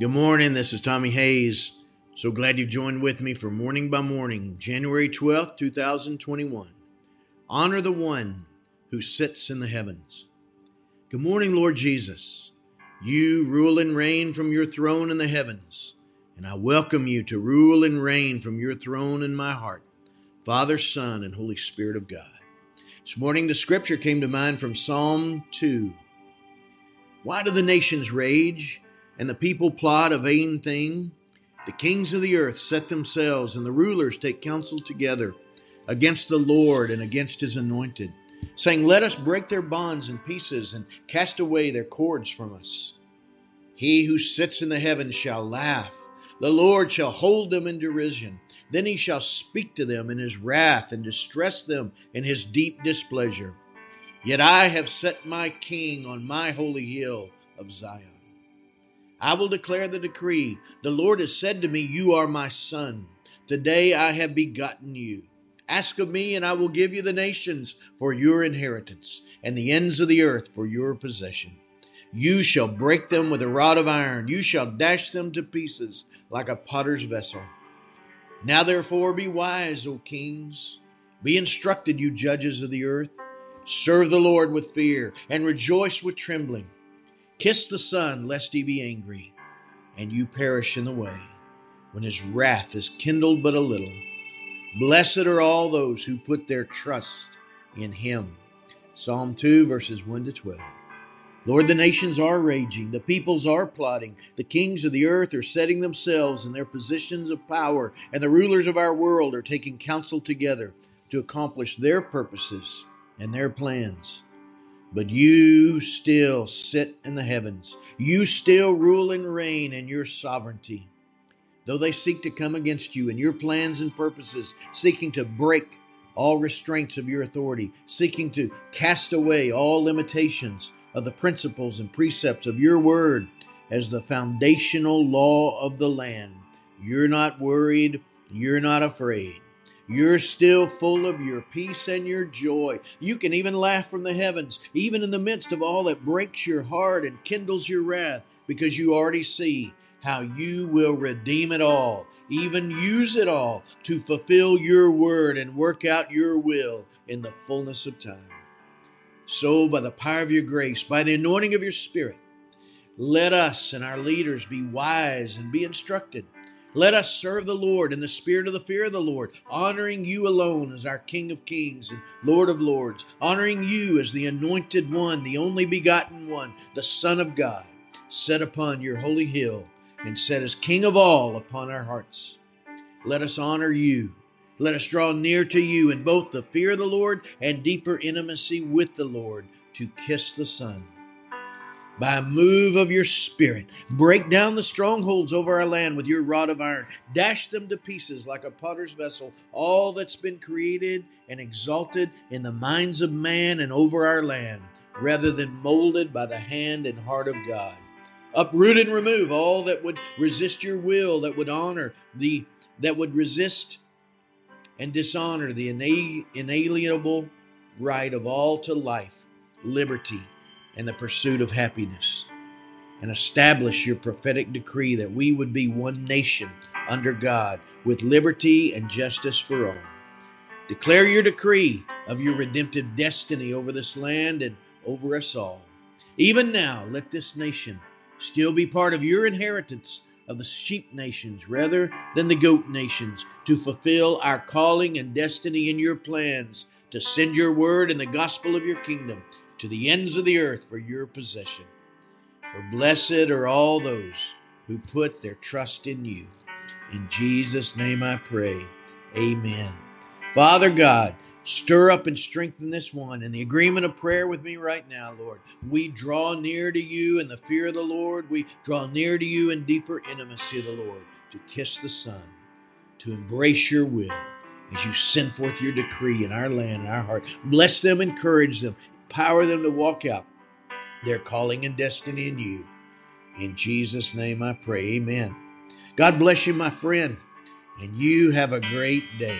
Good morning. This is Tommy Hayes. So glad you've joined with me for Morning by Morning, January 12th, 2021. Honor the one who sits in the heavens. Good morning, Lord Jesus. You rule and reign from your throne in the heavens, and I welcome you to rule and reign from your throne in my heart, Father, Son, and Holy Spirit of God. This morning, the scripture came to mind from Psalm 2. Why do the nations rage and the people plot a vain thing? The kings of the earth set themselves, and the rulers take counsel together against the Lord and against his anointed, saying, Let us break their bonds in pieces and cast away their cords from us. He who sits in the heavens shall laugh, the Lord shall hold them in derision. Then he shall speak to them in his wrath and distress them in his deep displeasure. Yet I have set my king on my holy hill of Zion. I will declare the decree. The Lord has said to me, You are my son. Today I have begotten you. Ask of me, and I will give you the nations for your inheritance, and the ends of the earth for your possession. You shall break them with a rod of iron, you shall dash them to pieces like a potter's vessel. Now therefore be wise, O kings. Be instructed, you judges of the earth. Serve the Lord with fear, and rejoice with trembling. Kiss the Son, lest he be angry, and you perish in the way, when his wrath is kindled but a little. Blessed are all those who put their trust in him. Psalm 2, verses 1 to 12. Lord, the nations are raging, the peoples are plotting, the kings of the earth are setting themselves in their positions of power, and the rulers of our world are taking counsel together to accomplish their purposes and their plans. But you still sit in the heavens. You still rule and reign in your sovereignty. Though they seek to come against you in your plans and purposes, seeking to break all restraints of your authority, seeking to cast away all limitations of the principles and precepts of your word as the foundational law of the land. You're not worried. You're not afraid. You're still full of your peace and your joy. You can even laugh from the heavens, even in the midst of all that breaks your heart and kindles your wrath, because you already see how you will redeem it all, even use it all to fulfill your word and work out your will in the fullness of time. So, by the power of your grace, by the anointing of your Spirit, let us and our leaders be wise and be instructed. Let us serve the Lord in the spirit of the fear of the Lord, honoring you alone as our King of kings and Lord of lords, honoring you as the anointed one, the only begotten one, the Son of God, set upon your holy hill and set as King of all upon our hearts. Let us honor you let us draw near to you in both the fear of the Lord and deeper intimacy with the Lord to kiss the Son. By a move of your Spirit, break down the strongholds over our land with your rod of iron. Dash them to pieces like a potter's vessel, all that's been created and exalted in the minds of man and over our land, rather than molded by the hand and heart of God. Uproot and remove all that would resist your will, that would honor the that would resist and dishonor the inalienable right of all to life, liberty, and the pursuit of happiness. And establish your prophetic decree that we would be one nation under God with liberty and justice for all. Declare your decree of your redemptive destiny over this land and over us all. Even now, let this nation still be part of your inheritance of the sheep nations rather than the goat nations, to fulfill our calling and destiny in your plans, to send your word and the gospel of your kingdom to the ends of the earth for your possession. For blessed are all those who put their trust in you. In Jesus' name I pray. Amen. Father God, Stir up and strengthen this one in the agreement of prayer with me right now, Lord. We draw near to you in the fear of the Lord. We draw near to you in deeper intimacy of the Lord to kiss the Son, to embrace your will as you send forth your decree in our land, in our heart. Bless them, encourage them, empower them to walk out their calling and destiny in you. In Jesus' name I pray. Amen. God bless you, my friend, and you have a great day.